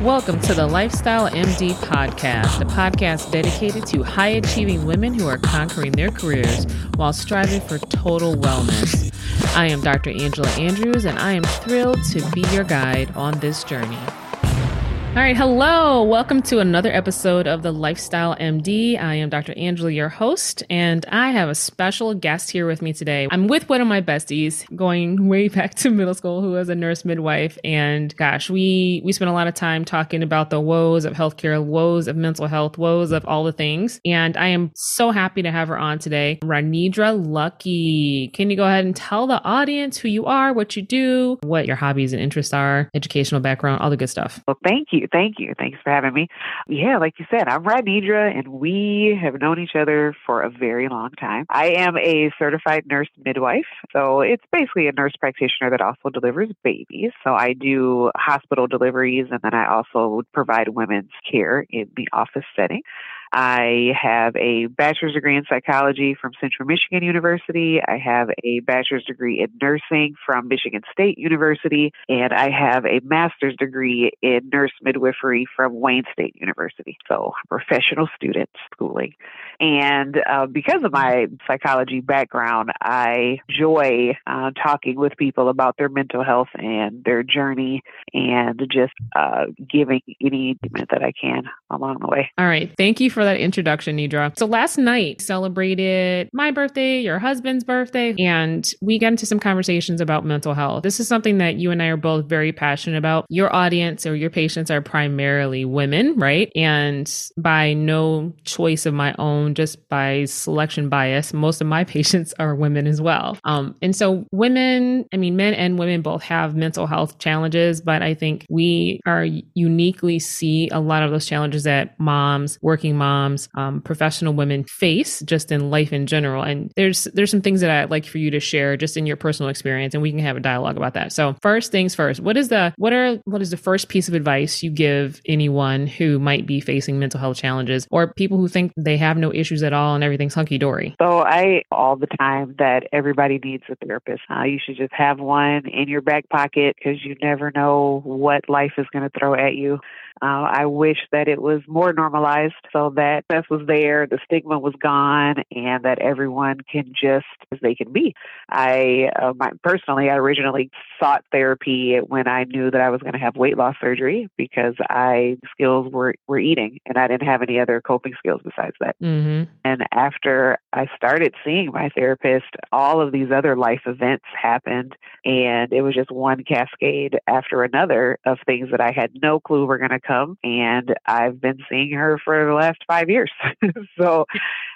Welcome to the Lifestyle MD podcast, a podcast dedicated to high achieving women who are conquering their careers while striving for total wellness. I am Dr. Angela Andrews, and I am thrilled to be your guide on this journey. All right, hello. Welcome to another episode of the Lifestyle MD. I am Dr. Angela, your host, and I have a special guest here with me today. I'm with one of my besties going way back to middle school who was a nurse midwife and gosh, we we spent a lot of time talking about the woes of healthcare, woes of mental health, woes of all the things. And I am so happy to have her on today. Roneidra Lucky. Can you go ahead and tell the audience who you are, what you do, what your hobbies and interests are, educational background, all the good stuff? Well, thank you. Thank you. Thanks for having me. Yeah, like you said, I'm Roneidra, and we have known each other for a very long time. I am a certified nurse midwife. So it's basically a nurse practitioner that also delivers babies. So I do hospital deliveries, and then I also provide women's care in the office setting. I have a bachelor's degree in psychology from Central Michigan University. I have a bachelor's degree in nursing from Michigan State University. And I have a master's degree in nurse midwifery from Wayne State University. So, professional student schooling. And uh, because of my psychology background, I enjoy uh, talking with people about their mental health and their journey and just uh, giving any that I can along the way. All right. Thank you for that introduction, Nidra. So last night celebrated my birthday, your husband's birthday, and we got into some conversations about mental health. This is something that you and I are both very passionate about. Your audience or your patients are primarily women, right? And by no choice of my own, just by selection bias, most of my patients are women as well. Um, and so, women, I mean, men and women both have mental health challenges, but I think we are uniquely see a lot of those challenges that moms, working moms, um, professional women face just in life in general. And there's there's some things that I'd like for you to share just in your personal experience, and we can have a dialogue about that. So, first things first, what is the what are what is the first piece of advice you give anyone who might be facing mental health challenges or people who think they have no issues at all and everything's hunky dory? So I all the time that everybody needs a therapist. You should just have one in your back pocket because you never know what life is going to throw at you. Uh, I wish that it was more normalized so that this was there, the stigma was gone, and that everyone can just as they can be. I uh, my, personally, I originally sought therapy when I knew that I was going to have weight loss surgery because I skills were were eating, and I didn't have any other coping skills besides that. Mm-hmm. And after I started seeing my therapist, all of these other life events happened, and it was just one cascade after another of things that I had no clue were going to come. And I've been seeing her for the last five years. so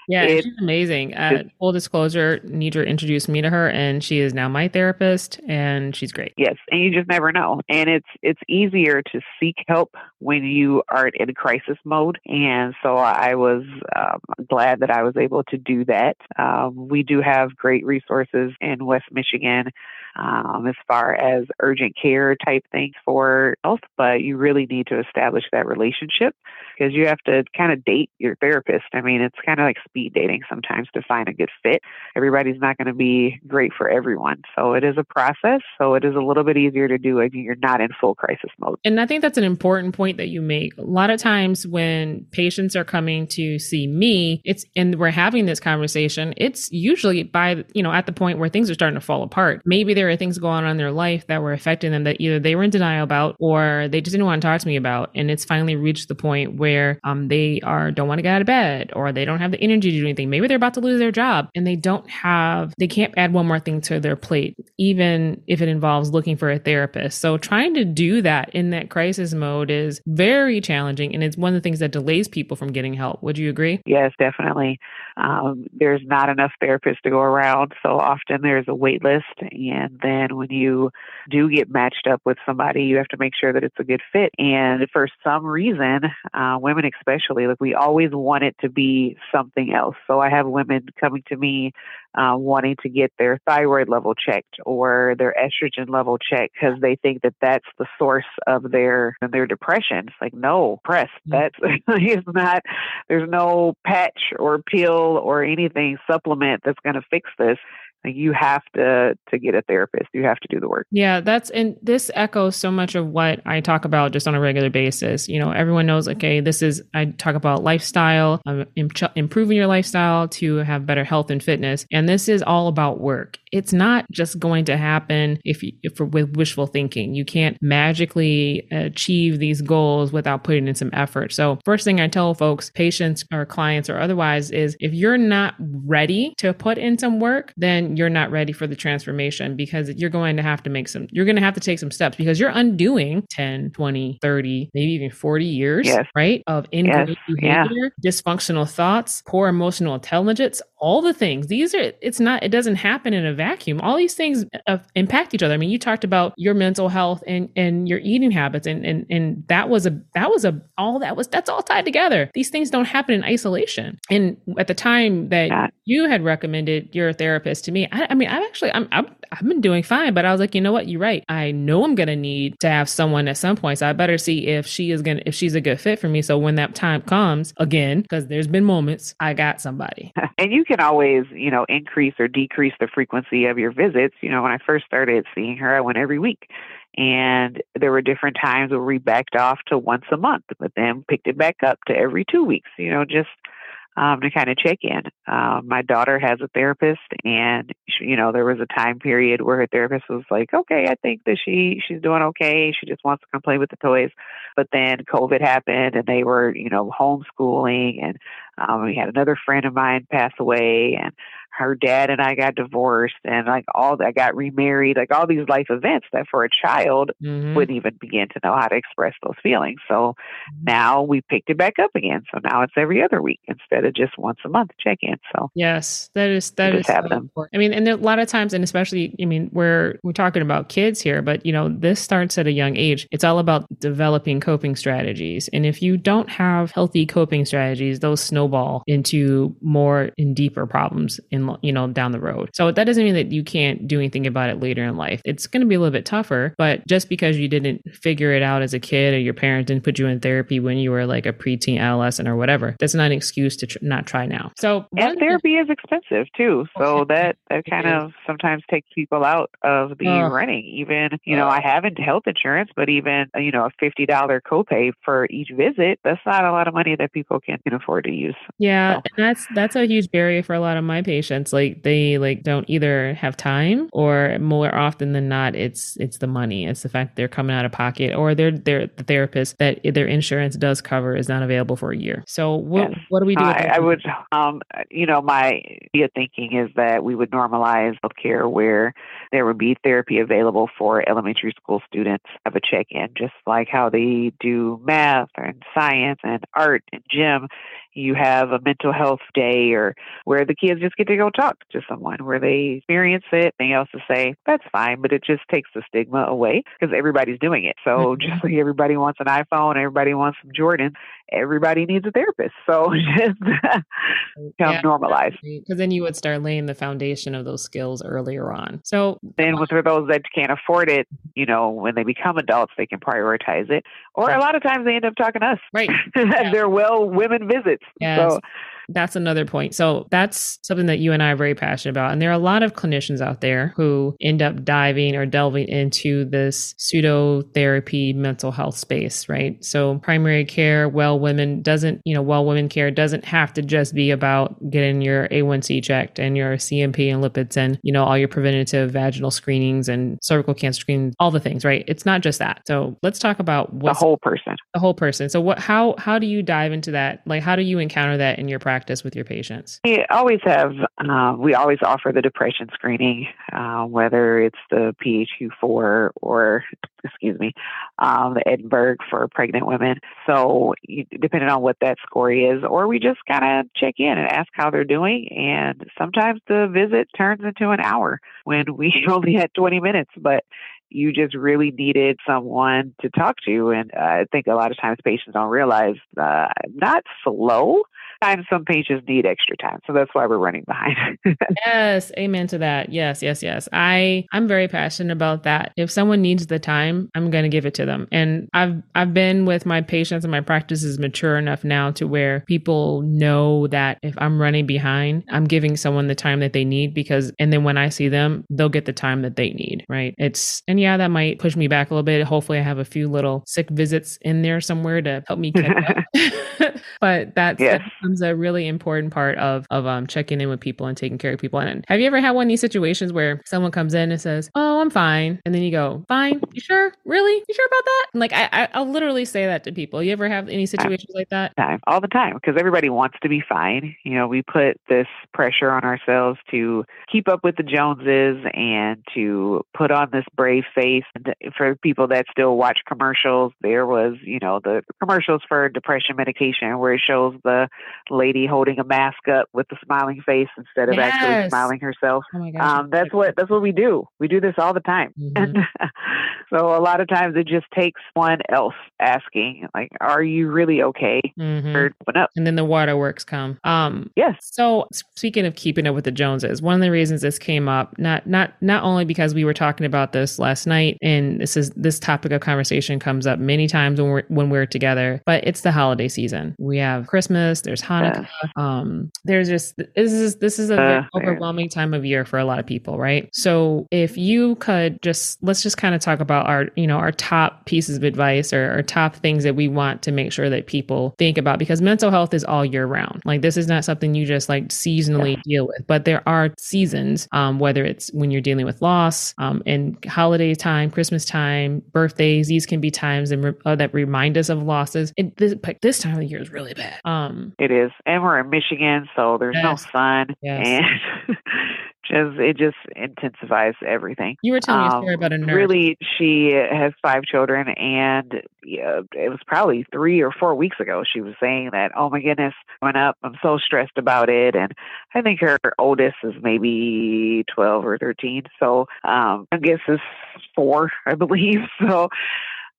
yeah, it, she's amazing. Uh, full disclosure, Nidra introduced me to her, and she is now my therapist, and she's great. Yes, and you just never know. And it's it's easier to seek help when you are in crisis mode. And so I was um, glad that I was able to do that. Um, we do have great resources in West Michigan um, as far as urgent care type things for health, but you really need to establish that relationship because you have to kind of date your therapist. I mean, it's kind of like speed dating sometimes to find a good fit. Everybody's not going to be great for everyone. So it is a process. So it is a little bit easier to do if you're not in full crisis mode. And I think that's an important point that you make. A lot of times when patients are coming to see me, it's and we're having this conversation, it's usually by, you know, at the point where things are starting to fall apart. Maybe there are things going on in their life that were affecting them that either they were in denial about or they just didn't want to talk to me about. And it's finally reached the point where um, they are don't want to get out of bed or they don't have the energy to do anything. Maybe they're about to lose their job and they don't have, they can't add one more thing to their plate, even if it involves looking for a therapist. So trying to do that in that crisis mode is very challenging. And it's one of the things that delays people from getting help. Would you agree? Yes, definitely. Um, there's not enough therapists to go around. So often there's a wait list and then when you do get matched up with somebody, you have to make sure that it's a good fit. And for some reason, uh, women especially, like we always want it to be something else. So I have women coming to me uh, wanting to get their thyroid level checked or their estrogen level checked because they think that that's the source of their their depression. It's like no, press that's is not. There's no patch or pill or anything supplement that's going to fix this Like you have to to get a therapist. You have to do the work. Yeah, that's and this echoes so much of what I talk about just on a regular basis. You know, everyone knows. Okay, this is I talk about lifestyle, um, improving your lifestyle to have better health and fitness, and this is all about work. It's not just going to happen if, you, if with wishful thinking. You can't magically achieve these goals without putting in some effort. So, first thing I tell folks, patients or clients or otherwise, is if you're not ready to put in some work, then you're not ready for the transformation because you're going to have to make some, you're going to have to take some steps because you're undoing 10, 20, 30, maybe even 40 years, yes. right? Of ingrained yes. behavior, yeah. dysfunctional thoughts, poor emotional intelligence, all the things. These are, it's not, it doesn't happen in a vacuum. All these things uh, impact each other. I mean, you talked about your mental health and, and your eating habits and, and, and that was a, that was a, all that was, that's all tied together. These things don't happen in isolation. And at the time that you had recommended your therapist to me, I, I mean, I've actually, I'm, I'm, I've been doing fine, but I was like, you know what? You're right. I know I'm going to need to have someone at some point. So I better see if she is going to, if she's a good fit for me. So when that time comes again, because there's been moments I got somebody. And you can always, you know, increase or decrease the frequency of your visits. You know, when I first started seeing her, I went every week. And there were different times where we backed off to once a month, but then picked it back up to every two weeks, you know, just um, to kind of check in. Um, my daughter has a therapist, and she, you know there was a time period where her therapist was like, "Okay, I think that she she's doing okay. She just wants to come play with the toys." But then COVID happened, and they were you know homeschooling, and um, we had another friend of mine pass away, and her dad and I got divorced and like all that I got remarried, like all these life events that for a child mm-hmm. wouldn't even begin to know how to express those feelings. So mm-hmm. now we picked it back up again. So now it's every other week instead of just once a month check in. So yes, that is that is so. Important. I mean, and a lot of times, and especially, I mean, we're we're talking about kids here, but you know, this starts at a young age. It's all about developing coping strategies, and if you don't have healthy coping strategies, those snowball into more and deeper problems in you know, down the road. So that doesn't mean that you can't do anything about it later in life. It's going to be a little bit tougher, but just because you didn't figure it out as a kid or your parents didn't put you in therapy when you were like a preteen, adolescent, or whatever, that's not an excuse to tr- not try now. So and therapy the- is expensive too. So that that kind of sometimes takes people out of the uh, running. Even you know, uh, I haven't health insurance, but even you know, a fifty dollar copay for each visit, that's not a lot of money that people can afford to use. Yeah, so. that's that's a huge barrier for a lot of my patients like they like don't either have time or more often than not it's it's the money. It's the fact they're coming out of pocket or they're they're the therapist that their insurance does cover is not available for a year. So what yes. what do we do I, I, would um you know my idea thinking is that we would normalize healthcare where there would be therapy available for elementary school students of a check-in just like how they do math and science and art and gym you have a mental health day or where the kids just get to go talk to someone where they experience it. They also say, that's fine, but it just takes the stigma away because everybody's doing it. So mm-hmm. just like everybody wants an iPhone, everybody wants some Jordan, everybody needs a therapist. So just become yeah, normalized. Because then you would start laying the foundation of those skills earlier on. So then with for those that can't afford it, you know, when they become adults, they can prioritize it. Or a lot of times they end up talking to us. Right. They're well women visits. Yes. So that's another point. So that's something that you and I are very passionate about. And there are a lot of clinicians out there who end up diving or delving into this pseudo therapy mental health space, right? So primary care, well women doesn't, you know, well women care doesn't have to just be about getting your A1C checked and your CMP and lipids and, you know, all your preventative vaginal screenings and cervical cancer screenings, all the things, right? It's not just that. So let's talk about the whole person. The whole person. So what how how do you dive into that? Like how do you encounter that in your practice? Practice with your patients? We always have, uh, we always offer the depression screening, uh, whether it's the PHQ4 or, excuse me, um, the Edinburgh for pregnant women. So, depending on what that score is, or we just kind of check in and ask how they're doing. And sometimes the visit turns into an hour when we only had 20 minutes, but you just really needed someone to talk to. And uh, I think a lot of times patients don't realize uh, not slow, sometimes some patients need extra time. So that's why we're running behind. yes. Amen to that. Yes, yes, yes. I I'm very passionate about that. If someone needs the time, I'm gonna give it to them. And I've I've been with my patients and my practice is mature enough now to where people know that if I'm running behind, I'm giving someone the time that they need because and then when I see them, they'll get the time that they need. Right. It's and yeah, that might push me back a little bit. Hopefully I have a few little sick visits in there somewhere to help me catch up. but that's, yes. Becomes a really important part of of um, checking in with people and taking care of people. And have you ever had one of these situations where someone comes in and says, "Oh, I'm fine," and then you go, "Fine? You sure? Really? You sure about that?" And like I, I will literally say that to people. You ever have any situations like that? Time, all the time, because everybody wants to be fine. You know, we put this pressure on ourselves to keep up with the Joneses and to put on this brave face. And for people that still watch commercials, there was, you know, the commercials for depression medication where it shows the lady holding a mask up with a smiling face instead of yes. actually smiling herself. Oh um, that's what that's what we do. We do this all the time. Mm-hmm. And so a lot of times it just takes one else asking, like, "Are you really okay?" Mm-hmm. Or open up, and then the waterworks come. Um, yes. So speaking of keeping up with the Joneses, one of the reasons this came up not not not only because we were talking about this last night, and this is this topic of conversation comes up many times when we're when we're together, but it's the holiday season. We have Christmas, there's Hanukkah, um, there's just this is this is a uh, overwhelming time of year for a lot of people, right? So if you could just let's just kind of talk about our you know our top pieces of advice or our top things that we want to make sure that people think about because mental health is all year round. Like this is not something you just like seasonally yeah. deal with, but there are seasons, um, whether it's when you're dealing with loss, um, and holiday time, Christmas time, birthdays. These can be times that, re- uh, that remind us of losses. It, this, this time of the year is really bad. Um, it is, and we're in Michigan, so there's yes. no sun, yes. and it just intensifies everything. You were telling um, me a story about a nurse. Really, she has five children, and yeah, it was probably three or four weeks ago. She was saying that, oh my goodness, went up. I'm so stressed about it, and I think her oldest is maybe twelve or thirteen. So um, I guess is four, I believe. So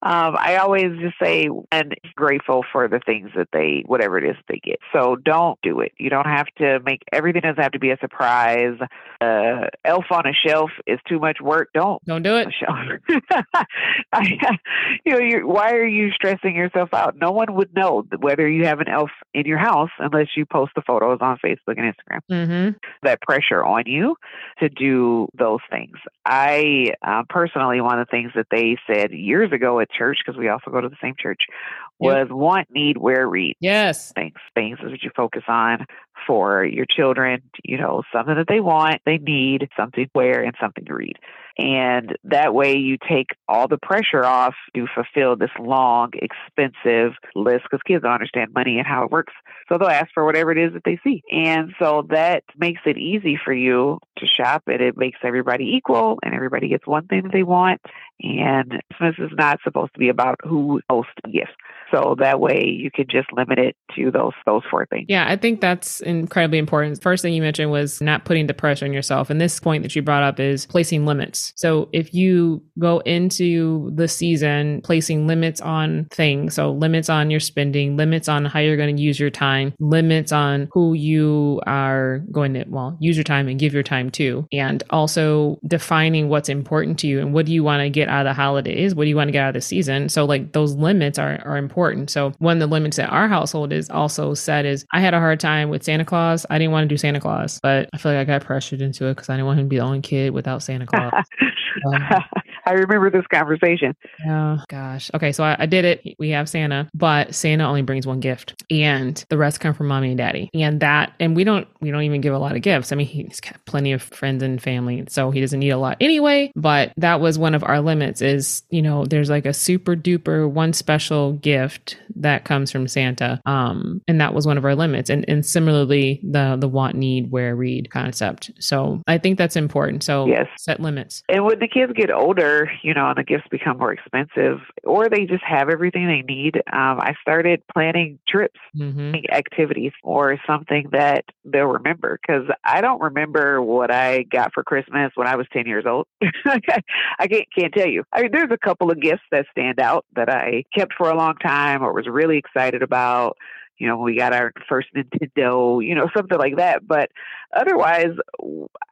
um, I always just say and grateful for the things that they, whatever it is they get. So don't do it. You don't have to make everything doesn't have to be a surprise. Uh, elf on a shelf is too much work. Don't don't do it. I, you know, why are you stressing yourself out? No one would know whether you have an elf in your house unless you post the photos on Facebook and Instagram. Mm-hmm. That pressure on you to do those things. I uh, personally, one of the things that they said years ago at church, because we also go to the same church, was yep. want, need, wear, read. Yes. Things, things is what you focus on for your children. You know, something that they want, they need, something to wear, and something to read. And that way you take all the pressure off to fulfill this long, expensive list because kids don't understand money and how it works. So they'll ask for whatever it is that they see. And so that makes it easy for you to shop and it makes everybody equal and everybody gets one thing that they want. And Christmas is not supposed to be about who hosts gifts. So that way you can just limit it to those those four things. Yeah, I think that's incredibly important. First thing you mentioned was not putting the pressure on yourself. And this point that you brought up is placing limits. So if you go into the season placing limits on things, so limits on your spending, limits on how you're going to use your time, limits on who you are going to well, use your time and give your time to, and also defining what's important to you and what do you want to get out of the holidays? What do you want to get out of the season? So like those limits are are important important. So one of the limits that our household is also set is I had a hard time with Santa Claus. I didn't want to do Santa Claus, but I feel like I got pressured into it because I didn't want him to be the only kid without Santa Claus. um, I remember this conversation. Oh gosh. Okay, so I, I, did it. We have Santa, but Santa only brings one gift, and the rest come from mommy and daddy. And that, and we don't, we don't even give a lot of gifts. I mean, he's got plenty of friends and family, so he doesn't need a lot anyway. But that was one of our limits. Is you know, there's like a super duper one special gift that comes from Santa. Um, and that was one of our limits. And and similarly, the the want, need, wear, read concept. So I think that's important. So yes. set limits. And when the kids get older, you know, and the gifts become more expensive, or they just have everything they need, um, I started planning trips, mm-hmm. activities, or something that they'll remember. Because I don't remember what I got for Christmas when I was ten years old. I can't can't tell you. I mean, there's a couple of gifts that stand out that I kept for a long time or was really excited about you know, we got our first Nintendo, you know, something like that. But otherwise,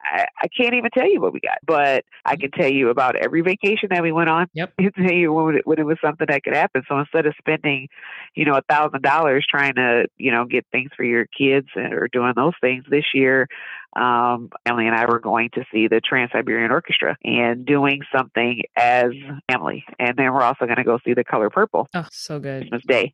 I, I can't even tell you what we got. But I can tell you about every vacation that we went on. Yep. I can tell you when it, when it was something that could happen. So instead of spending, you know, a thousand dollars trying to, you know, get things for your kids or doing those things this year, um, Emily and I were going to see the Trans Siberian Orchestra and doing something as family. And then we're also going to go see the Color Purple Oh, so good. Christmas Day.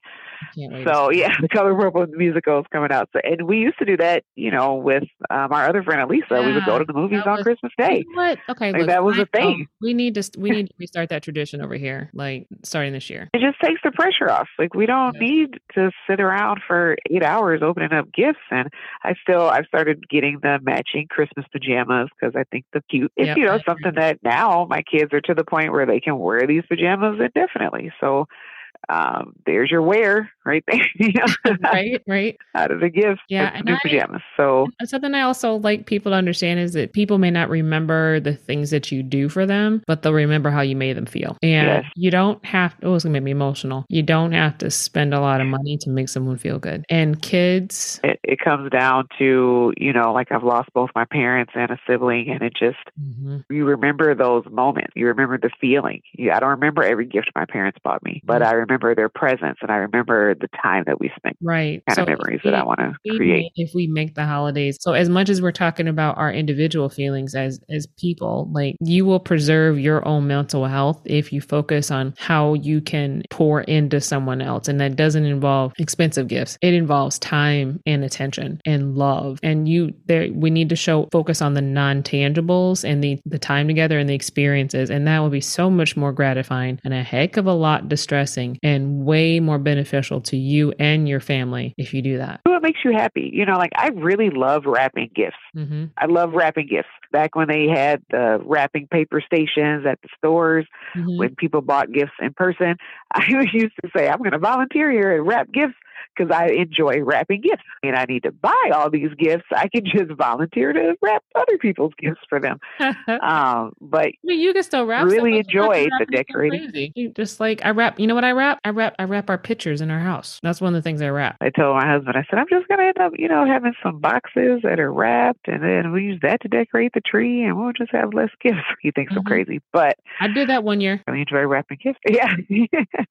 Can't wait. to So yeah, the Color Purple musical is coming out. So, and we used to do that, you know, with um, our other friend Elisa. We would go to the movies on was- Christmas Day. What? Okay, Like, look, that was I a thing. know. We need to we need to restart that tradition over here, like starting this year. It just takes the pressure off. Like we don't Yeah. need to sit around for eight hours opening up gifts. And I still, I've started getting the matching Christmas pajamas because I think the cute. It's Yep, you know something that now my kids are to the point where they can wear these pajamas indefinitely. So um, there's your wear right there. you know, right, right. out of the gift, Yeah, new I- pajamas. So something I also like people to understand is that people may not remember the things that you do for them, but they'll remember how you made them feel. And Yes. you don't have oh, it's gonna make me emotional. You don't have to spend a lot of money to make someone feel good. And kids it, it comes down to you know, like I've lost both my parents and a sibling, and it just Mhm. you remember those moments. You remember the feeling. You, I don't remember every gift my parents bought me, but Mm. I remember their presence and I remember the time that we spent. right. Kind of memories that I want to create. if we make the holidays so as much as we're talking about our individual feelings as as people like you will preserve your own mental health if you focus on how you can pour into someone else and that doesn't involve expensive gifts it involves time and attention and love and you there we need to show focus on the non-tangibles and the the time together and the experiences and that will be so much more gratifying and a heck of a lot distressing and way more beneficial to you and your family if you do that What makes you happy? You know, like I really love wrapping gifts. hmm I love wrapping gifts. Back when they had the wrapping paper stations at the stores, Mhm. when people bought gifts in person, I used to say, I'm going to volunteer here and wrap gifts because I enjoy wrapping gifts. And I need to buy all these gifts. I can just volunteer to wrap other people's gifts for them. Um, but I mean, you can still wrap. really stuff, but you don't have to enjoyed wrap the decorating. You just like I wrap. You know what I wrap? I wrap. I wrap our pictures in our house. That's one of the things I wrap. I told my husband, I said, I'm just going to end up, you know, having some boxes that are wrapped and then we use that to decorate the tree and we'll just have less gifts. He thinks I'm Mhm. crazy, but I did that one year. I really enjoy wrapping gifts. Yeah.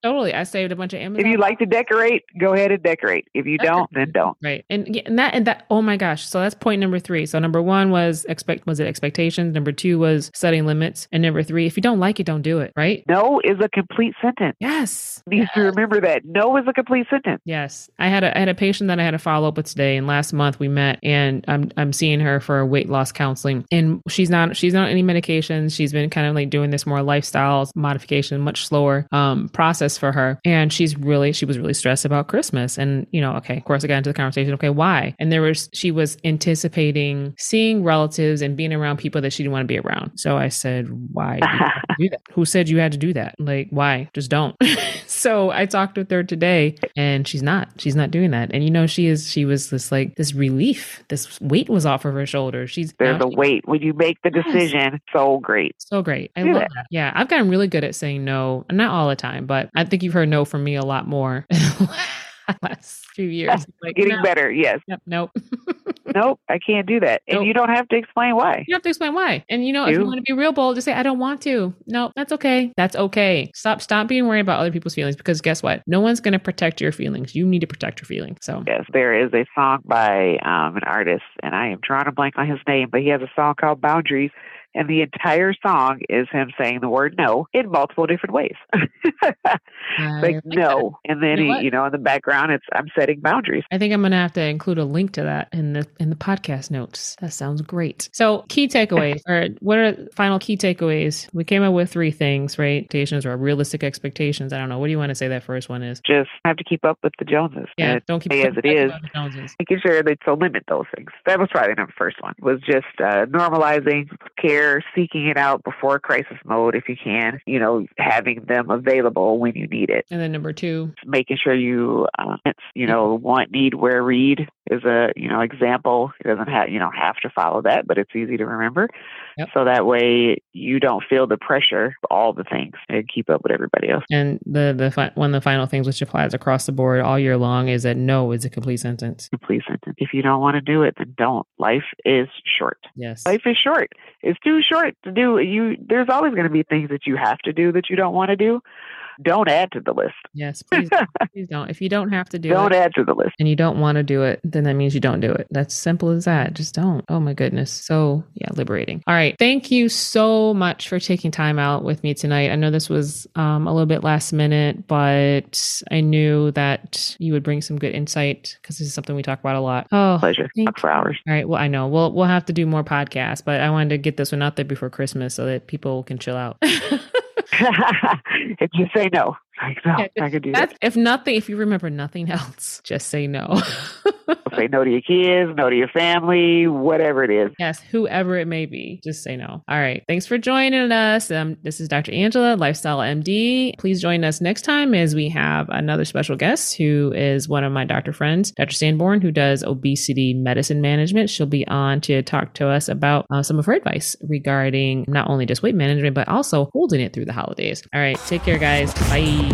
Totally. I saved a bunch of Amazon. if you like to decorate, go ahead and decorate. If you don't, then don't. Right. And, and that and that oh my gosh. So that's point number 3. So number 1 was expect was it expectations, number 2 was setting limits, and number 3 if you don't like it don't do it, right? No is a complete sentence. Yes. Needs to remember that. No is a complete sentence. Yes, I had a I had a patient that I had to follow up with today, and last month we met, and I'm I'm seeing her for weight loss counseling, and she's not she's not on any medications. She's been kind of like doing this more lifestyle modification, much slower um, process for her, and she's really she was really stressed about Christmas, and you know, okay, of course I got into the conversation. Okay, why? And there was she was anticipating seeing relatives and being around people that she didn't want to be around. So I said, why do you do that? Who said you had to do that? Like, why? Just don't. so I talked with her today and she's not. She's not doing that. And you know, she is she was this like this relief. This weight was off of her shoulders. She's There's a she- weight when you make the Yes. decision. So great. so great. I Do love that. that. Yeah, I've gotten really good at saying no. Not all the time, but I think you've heard no from me a lot more last few years. Like, Getting no, better. Yes. Yep, nope. nope. I can't do that. And Nope. you don't have to explain why. You don't have to explain why. And you know, if you You- want to be real bold, just say, I don't want to. No, that's okay. That's okay. Stop stop being worried about other people's feelings because guess what? No one's gonna protect your feelings. You need to protect your feelings. So Yes, there is a song by um, an artist, and I am drawing a blank on his name, but he has a song called Boundaries, and the entire song is him saying the word no in multiple different ways. Like no, and then You know he, you know, in the background, it's I'm setting boundaries. I think I'm gonna have to include a link to that in the in the podcast notes. That sounds great. So key takeaways, or what are final key takeaways? We came up with three things, right? Expectations or realistic expectations. I don't know. What do you want to say that first one is? Just have to keep up with the Joneses. Yeah, don't keep as it is. about the Joneses. making sure that to limit those things. That was probably the first one. Was just uh, normalizing care, seeking it out before crisis mode if you can. You know, having them available when you need it. And then number two, making sure you, uh, you know, want, need, where, read is a you know example. It doesn't have you know have to follow that, but it's easy to remember. Yep. So that way you don't feel the pressure of all the things and keep up with everybody else. And the the fi- one of the final things which applies across the board all year long is that no is a complete sentence. Complete sentence. If you don't want to do it, then don't. Life is short. Yes. Life is short. It's too short to do. You there's always going to be things that you have to do that you don't want to do don't add to the list. Yes, please, please don't. If you don't have to do it don't it, add to the list, and you don't want to do it, then that means you don't do it. That's simple as that. Just don't. Oh my goodness. So yeah, liberating. All right, thank you so much for taking time out with me tonight. I know this was um, a little bit last minute, but I knew that you would bring some good insight because this is something we talk about a lot. Oh, pleasure. Talk for hours. All right. Well, I know we'll we'll have to do more podcasts, but I wanted to get this one out there before Christmas so that people can chill out. if you say no, like no, yeah, I could do that. If nothing, if you remember nothing else, just say no. say no to your kids, no to your family, whatever it is. Yes, whoever it may be, just say no. All right. Thanks for joining us. Um, this is Dr. Angela, Lifestyle MD. Please join us next time as we have another special guest who is one of my doctor friends, Dr. Sanborn, who does obesity medicine management. She'll be on to talk to us about uh, some of her advice regarding not only just weight management, but also holding it through the holidays. All right. Take care, guys. Bye.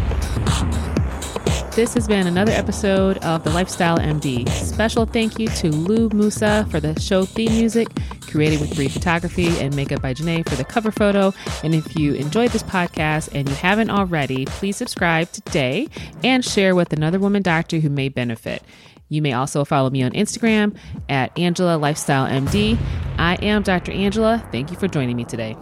This has been another episode of The Lifestyle MD. Special thank you to Lou Musa for the show theme music, created with Free Photography and makeup by Janae for the cover photo. And if you enjoyed this podcast and you haven't already, please subscribe today and share with another woman doctor who may benefit. You may also follow me on Instagram at Angela Lifestyle MD. I am Dr. Angela. Thank you for joining me today.